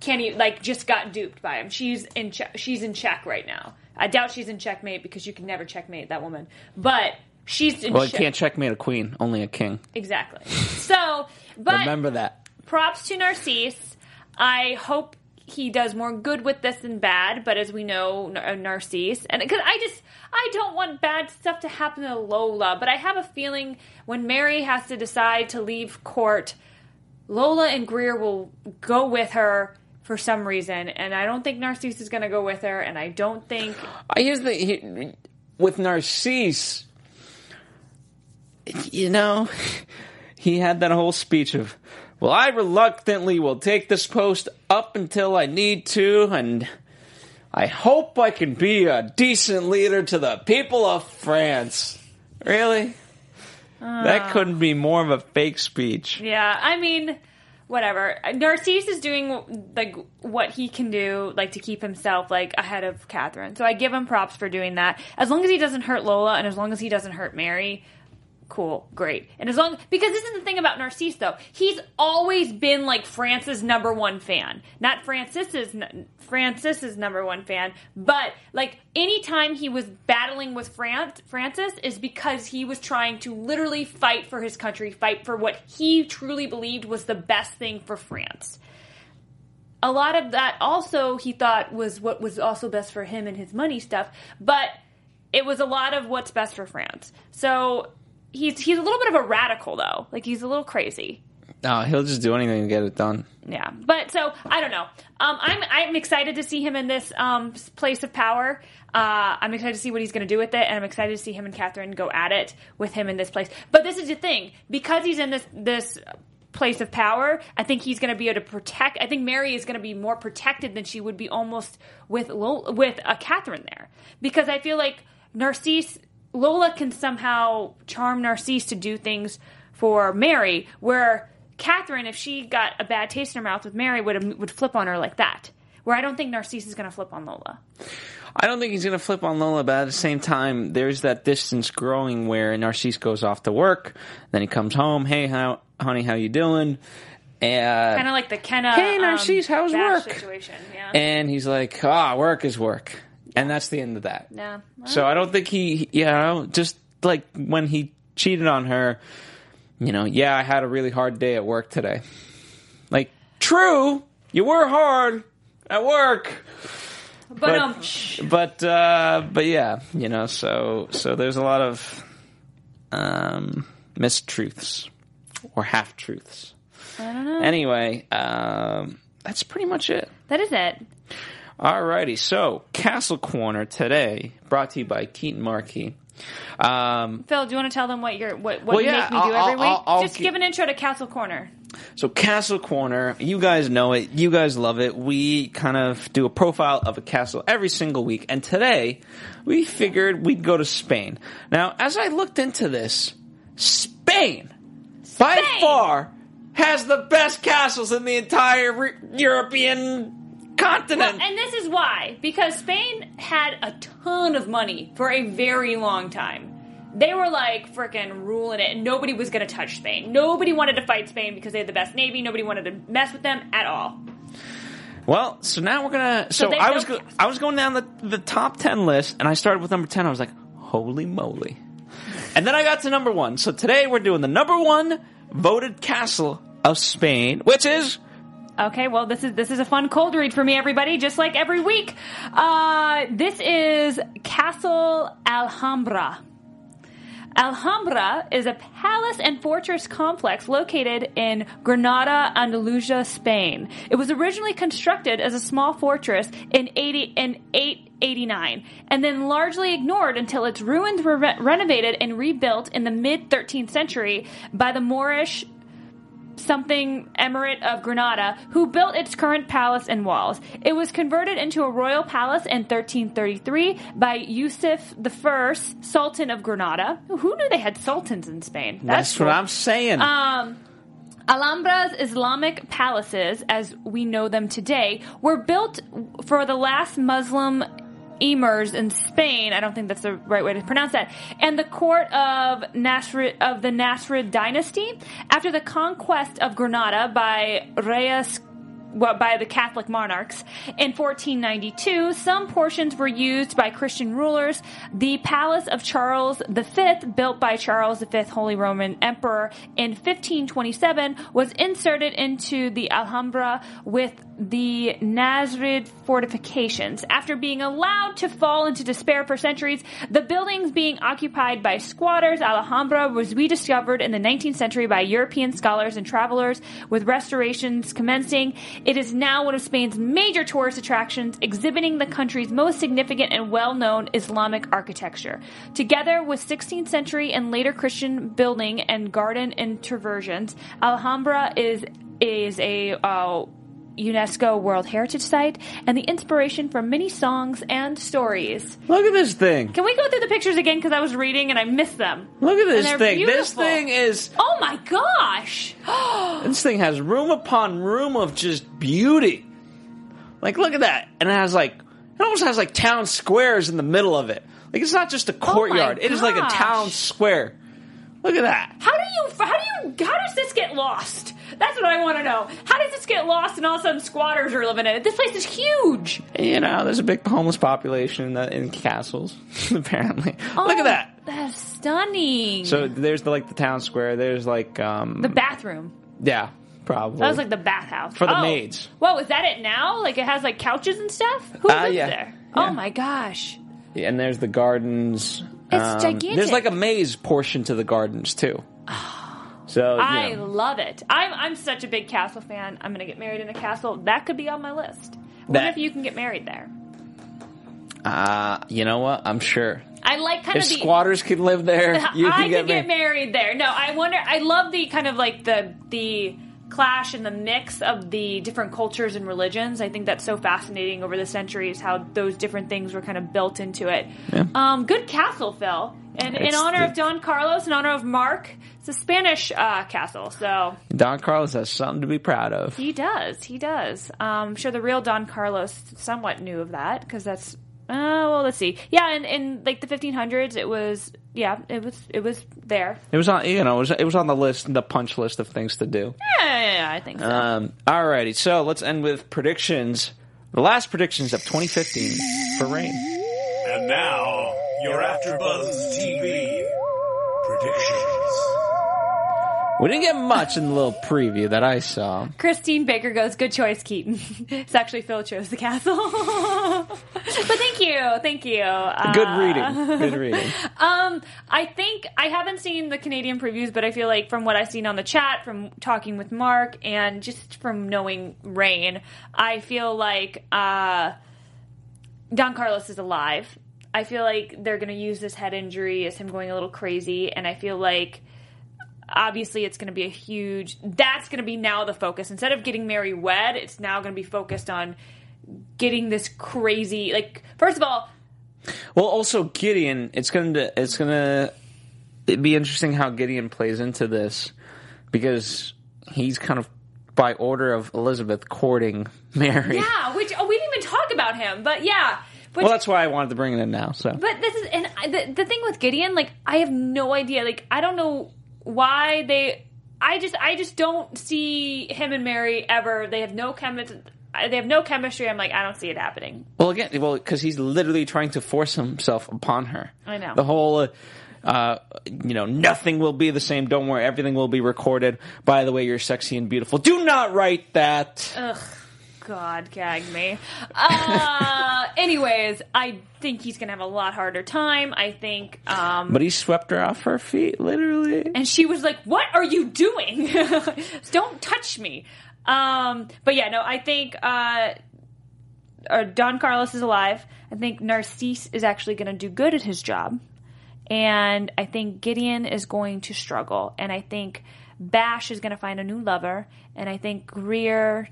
S2: can't even like just got duped by him. She's in check. She's in check right now. I doubt she's in checkmate because you can never checkmate that woman. But she's in
S1: Well, you
S2: check.
S1: can't checkmate a queen, only a king.
S2: exactly. So, but
S1: Remember that.
S2: props to Narcisse. I hope he does more good with this than bad. But as we know, Nar- uh, Narcisse, and because I just I don't want bad stuff to happen to Lola. But I have a feeling when Mary has to decide to leave court, Lola and Greer will go with her for some reason, and I don't think Narcisse is going to go with her, and I don't think
S1: Uh, Here's the he, with Narcisse. You know, [LAUGHS] he had that whole speech of, "Well, I reluctantly will take this post up until I need to, and I hope I can be a decent leader to the people of France." Really? that couldn't be more of a fake speech.
S2: Yeah, I mean, whatever. Narcisse is doing like what he can do, like to keep himself like ahead of Catherine. So I give him props for doing that. As long as he doesn't hurt Lola, and as long as he doesn't hurt Mary, cool, great. And as long because this is the thing about Narcisse though, he's always been like France's number one fan, not Francis's Francis's number one fan, but like anytime he was battling with France, Francis is because he was trying to literally fight for his country, fight for what he truly believed was the best thing for France. A lot of that also he thought was what was also best for him and his money stuff, but it was a lot of what's best for France. So he's he's a little bit of a radical though. Like he's a little crazy.
S1: No, he'll just do anything to get it done.
S2: Yeah, but so I don't know. Um, I'm I'm excited to see him in this um, place of power. Uh, I'm excited to see what he's going to do with it, and I'm excited to see him and Catherine go at it with him in this place. But this is the thing because he's in this this place of power. I think he's going to be able to protect. I think Mary is going to be more protected than she would be almost with with a Catherine there because I feel like Narcisse Lola can somehow charm Narcisse to do things for Mary where Catherine, if she got a bad taste in her mouth with Mary, would would flip on her like that. Where I don't think Narcisse is going to flip on Lola.
S1: I don't think he's going to flip on Lola, but at the same time, there's that distance growing where Narcisse goes off to work, then he comes home. Hey, how, honey, how you doing? And
S2: Kind of like the Kenna.
S1: Hey,
S2: um,
S1: Narcisse, how's
S2: Bash
S1: work?
S2: Situation. Yeah.
S1: and he's like, ah, work is work, and that's the end of that.
S2: yeah.
S1: So I don't think he, you know, just like when he cheated on her, you know, yeah, I had a really hard day at work today. Like, true, you were hard at work
S2: but, um,
S1: but uh, but yeah, you know, so so there's a lot of um, mistruths or half truths.
S2: I don't know.
S1: Anyway, um, that's pretty much it.
S2: That is it.
S1: Alrighty, so Castle Corner today, brought to you by Keaton Markey. Um,
S2: Phil, do you want to tell them what you're what, what
S1: Well,
S2: you
S1: yeah,
S2: make me do
S1: I'll-
S2: every
S1: I'll-
S2: week?
S1: I'll
S2: Just
S1: gi-
S2: give an intro to Castle Corner.
S1: So Castle Corner, you guys know it. You guys love it. We kind of do a profile of a castle every single week. And today, we figured we'd go to Spain. Now, as I looked into this, Spain, by far, has the best castles in the entire re- European continent.
S2: And this is why because Spain had a ton of money for a very long time. They were like freaking ruling it, and nobody was going to touch Spain. Nobody wanted to fight Spain because they had the best navy. Nobody wanted to mess with them at all.
S1: Well, so now we're gonna. So,
S2: they
S1: I was go. I was going down the the top ten list, and I started with number ten. I was like, holy moly! And then I got to number one. So today we're doing the number one voted castle of Spain, which is
S2: Okay, well, this is this is a fun cold read for me, everybody. Just like every week, uh, this is Castle Alhambra. Alhambra is a palace and fortress complex located in Granada, Andalusia, Spain. It was originally constructed as a small fortress in 80 in 889 and then largely ignored until its ruins were re- renovated and rebuilt in the mid 13th century by the Moorish something emirate of Granada, who built its current palace and walls. It was converted into a royal palace in 1333 by Yusuf I, Sultan of Granada. Who knew they had sultans in Spain?
S1: that's, what
S2: cool.
S1: I'm saying.
S2: Um, Alhambra's Islamic palaces, as we know them today, were built for the last Muslim emirs in Spain. I don't think that's the right way to pronounce that. And the court of Nasrid of the Nasrid dynasty after the conquest of Granada by Reyes well, by the Catholic monarchs. In 1492, some portions were used by Christian rulers. The Palace of Charles V, built by Charles V, Holy Roman Emperor, in 1527, was inserted into the Alhambra with the Nasrid fortifications. After being allowed to fall into despair for centuries, the buildings being occupied by squatters, Alhambra was rediscovered in the 19th century by European scholars and travelers, with restorations commencing. It is now one of Spain's major tourist attractions, exhibiting the country's most significant and well-known Islamic architecture. Together with 16th century and later Christian building and garden interversions, Alhambra is is a uh, UNESCO World Heritage Site and the inspiration for many songs and stories.
S1: Look at this thing.
S2: Can we go through the pictures again because I was reading and I missed them?
S1: Look at this thing. This thing is.
S2: Oh my gosh! [GASPS]
S1: This thing has room upon room of just beauty. Like, look at that. And it has like, it almost has like town squares in the middle of it. Like, it's not just a oh courtyard. it is like a town square. Look at that.
S2: How do you? How do you? How does this get lost? That's what I want to know. How does this get lost and all of a sudden squatters are living in it? This place is huge.
S1: You know, there's a big homeless population in, the, in castles, [LAUGHS] apparently. Oh, Look
S2: Oh,
S1: at that.
S2: That's stunning.
S1: So there's the, like the town square. There's like, um,
S2: the bathroom.
S1: yeah, probably.
S2: That was like the bathhouse
S1: For the
S2: Oh.
S1: maids.
S2: Whoa, is that it now? Like it has like couches and stuff. Who
S1: Uh,
S2: lives
S1: yeah.
S2: there?
S1: Yeah.
S2: Oh my gosh.
S1: and there's the gardens. Um,
S2: It's gigantic.
S1: There's like a maze portion to the gardens too. So you
S2: I
S1: know,
S2: love it. I'm I'm such a big castle fan. I'm gonna get married in a castle. That could be on my list. What
S1: That-
S2: if you can get married there?
S1: uh, you know what? I'm sure
S2: I like kind
S1: if
S2: of the
S1: squatters can live there, [LAUGHS] you
S2: I
S1: can get
S2: could get
S1: married.
S2: married there. No, I wonder. I love the kind of like the the clash and the mix of the different cultures and religions. I think that's so fascinating over the centuries how those different things were kind of built into it. Um, good castle, Phil. And in honor
S1: the-
S2: of Don Carlos, in honor of Mark, it's a Spanish uh, castle. So
S1: Don Carlos has something to be proud of.
S2: he does. He does. Um, I'm sure the real Don Carlos somewhat knew of that because that's. Uh, well, let's see. Yeah, in, in like the 1500s, it was. Yeah, it was. It was there.
S1: It was on, you know, it was, it was on the list, the punch list of things to do.
S2: Yeah, yeah, yeah, I think so.
S1: Um, alrighty, so let's end with predictions. The last predictions of 2015 for Reign.
S4: And now, your AfterBuzz TV predictions.
S1: We didn't get much in the little preview that I saw.
S2: Christine Baker goes, "Good choice, Keaton." [LAUGHS] it's actually Phil chose the castle, [LAUGHS] but thank you, thank you. Uh,
S1: Good reading. Good reading. [LAUGHS]
S2: Um, I think I haven't seen the Canadian previews, but I feel like from what I've seen on the chat, from talking with Mark, and just from knowing Reign, I feel like uh, Don Carlos is alive. I feel like they're going to use this head injury as him going a little crazy, and I feel like obviously it's going to be a huge. That's going to be now the focus instead of getting Mary wed. It's now going to be focused on getting this crazy. Like first of all,
S1: Well, also Gideon. It's gonna. It's gonna. It'd be interesting how Gideon plays into this because he's kind of by order of Elizabeth courting Mary.
S2: Yeah, which oh, we didn't even talk about him, but yeah. Which,
S1: Well, that's why I wanted to bring it in now. So
S2: but this is and I, the the thing with Gideon, like I have no idea. Like I don't know why they. I just I just don't see him and Mary ever. They have no chemistry. They have no chemistry. I'm like, I don't see it happening.
S1: Well, again, well, because he's literally trying to force himself upon her.
S2: I know.
S1: the whole. Uh, uh, you know, nothing will be the same. Don't worry, everything will be recorded. By the way, you're sexy and beautiful. Do not write that.
S2: Ugh, God, gag me. Uh, anyways, I think he's gonna have a lot harder time. I think, um,
S1: but he swept her off her feet, literally.
S2: and she was like, "What are you doing? [LAUGHS] Don't touch me." Um, but yeah, no, I think uh, uh, Don Carlos is alive. I think Narcisse is actually going to do good at his job, and I think Gideon is going to struggle, and I think Bash is going to find a new lover, and I think Greer.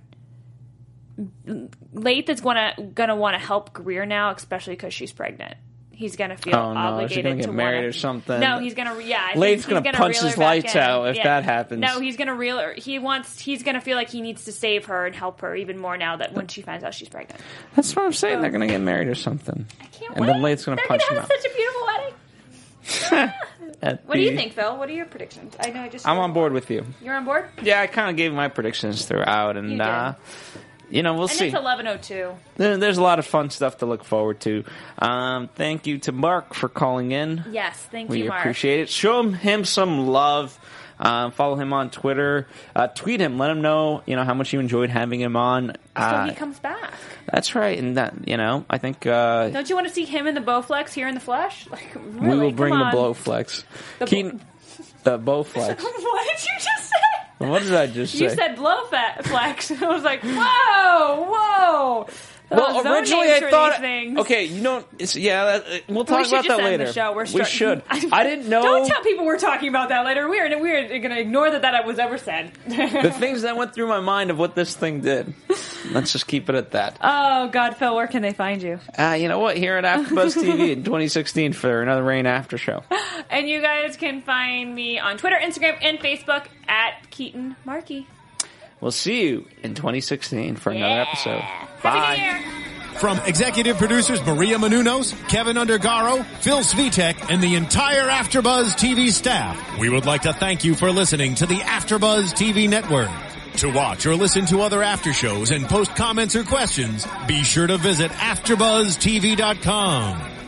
S2: Leith is gonna gonna want to help Greer now, especially because she's pregnant. He's gonna feel
S1: Oh, no.
S2: Obligated
S1: gonna get
S2: to
S1: married
S2: wanna-
S1: or something?
S2: No, he's gonna yeah. I
S1: Leith's
S2: he's
S1: gonna punch his lights out if that happens.
S2: No, he's gonna reel her. He wants. He's gonna feel like he needs to save her and help her even more now that when she finds out she's pregnant.
S1: That's what I'm saying. They're gonna get married or something.
S2: I can't
S1: And
S2: wait.
S1: then Leith's gonna
S2: They're
S1: punch
S2: gonna
S1: him
S2: have
S1: out.
S2: such a beautiful wedding. [LAUGHS]
S1: At
S2: What do you think, Phil? What are your predictions? I know I just.
S1: I'm on board with you.
S2: You're on board.
S1: Yeah, I kind of gave my predictions throughout, and uh, you know, we'll
S2: And
S1: see.
S2: it's 11:02.
S1: There- There's a lot of fun stuff to look forward to. Um, thank you to Mark for calling in.
S2: Yes, thank
S1: we
S2: you, Mark.
S1: appreciate it. Show him, him some love. Uh, follow him on Twitter. Uh, tweet him. Let him know you know how much you enjoyed having him on.
S2: So
S1: Uh,
S2: he comes back.
S1: that's right, and that you know I think uh,
S2: Don't you want to see him in the Bowflex here in the flesh? [LAUGHS] Like, really?
S1: we will bring the
S2: on.
S1: Blowflex.
S2: The
S1: Keaton, the Bowflex. [LAUGHS]
S2: what did you just?
S1: What did I just say?
S2: You said blow fat flex. I was like, whoa, whoa.
S1: Well,
S2: Zone
S1: originally I thought. Okay, you know, it's, yeah, that, uh, we'll talk
S2: we
S1: about that later.
S2: the show. We're
S1: we should. [LAUGHS] I didn't know.
S2: Don't tell people we're talking about that later. We're we're going to ignore that that was ever said.
S1: the [LAUGHS] things that went through my mind of what this thing did. Let's just keep it at that.
S2: oh God, Phil, where can they find you?
S1: Uh, you know what? Here at AfterBuzz TV in [LAUGHS] 2016 for another Reign After Show.
S2: And you guys can find me on Twitter, Instagram, and Facebook at Keaton Markey.
S1: We'll see you in 2016 for another episode. Bye.
S4: From executive producers Maria Menounos, Kevin Undergaro, Phil Svitek, and the entire Afterbuzz TV staff, we would like to thank you for listening to the Afterbuzz TV network. To watch or listen to other after shows and post comments or questions, be sure to visit AfterBuzzTV.com.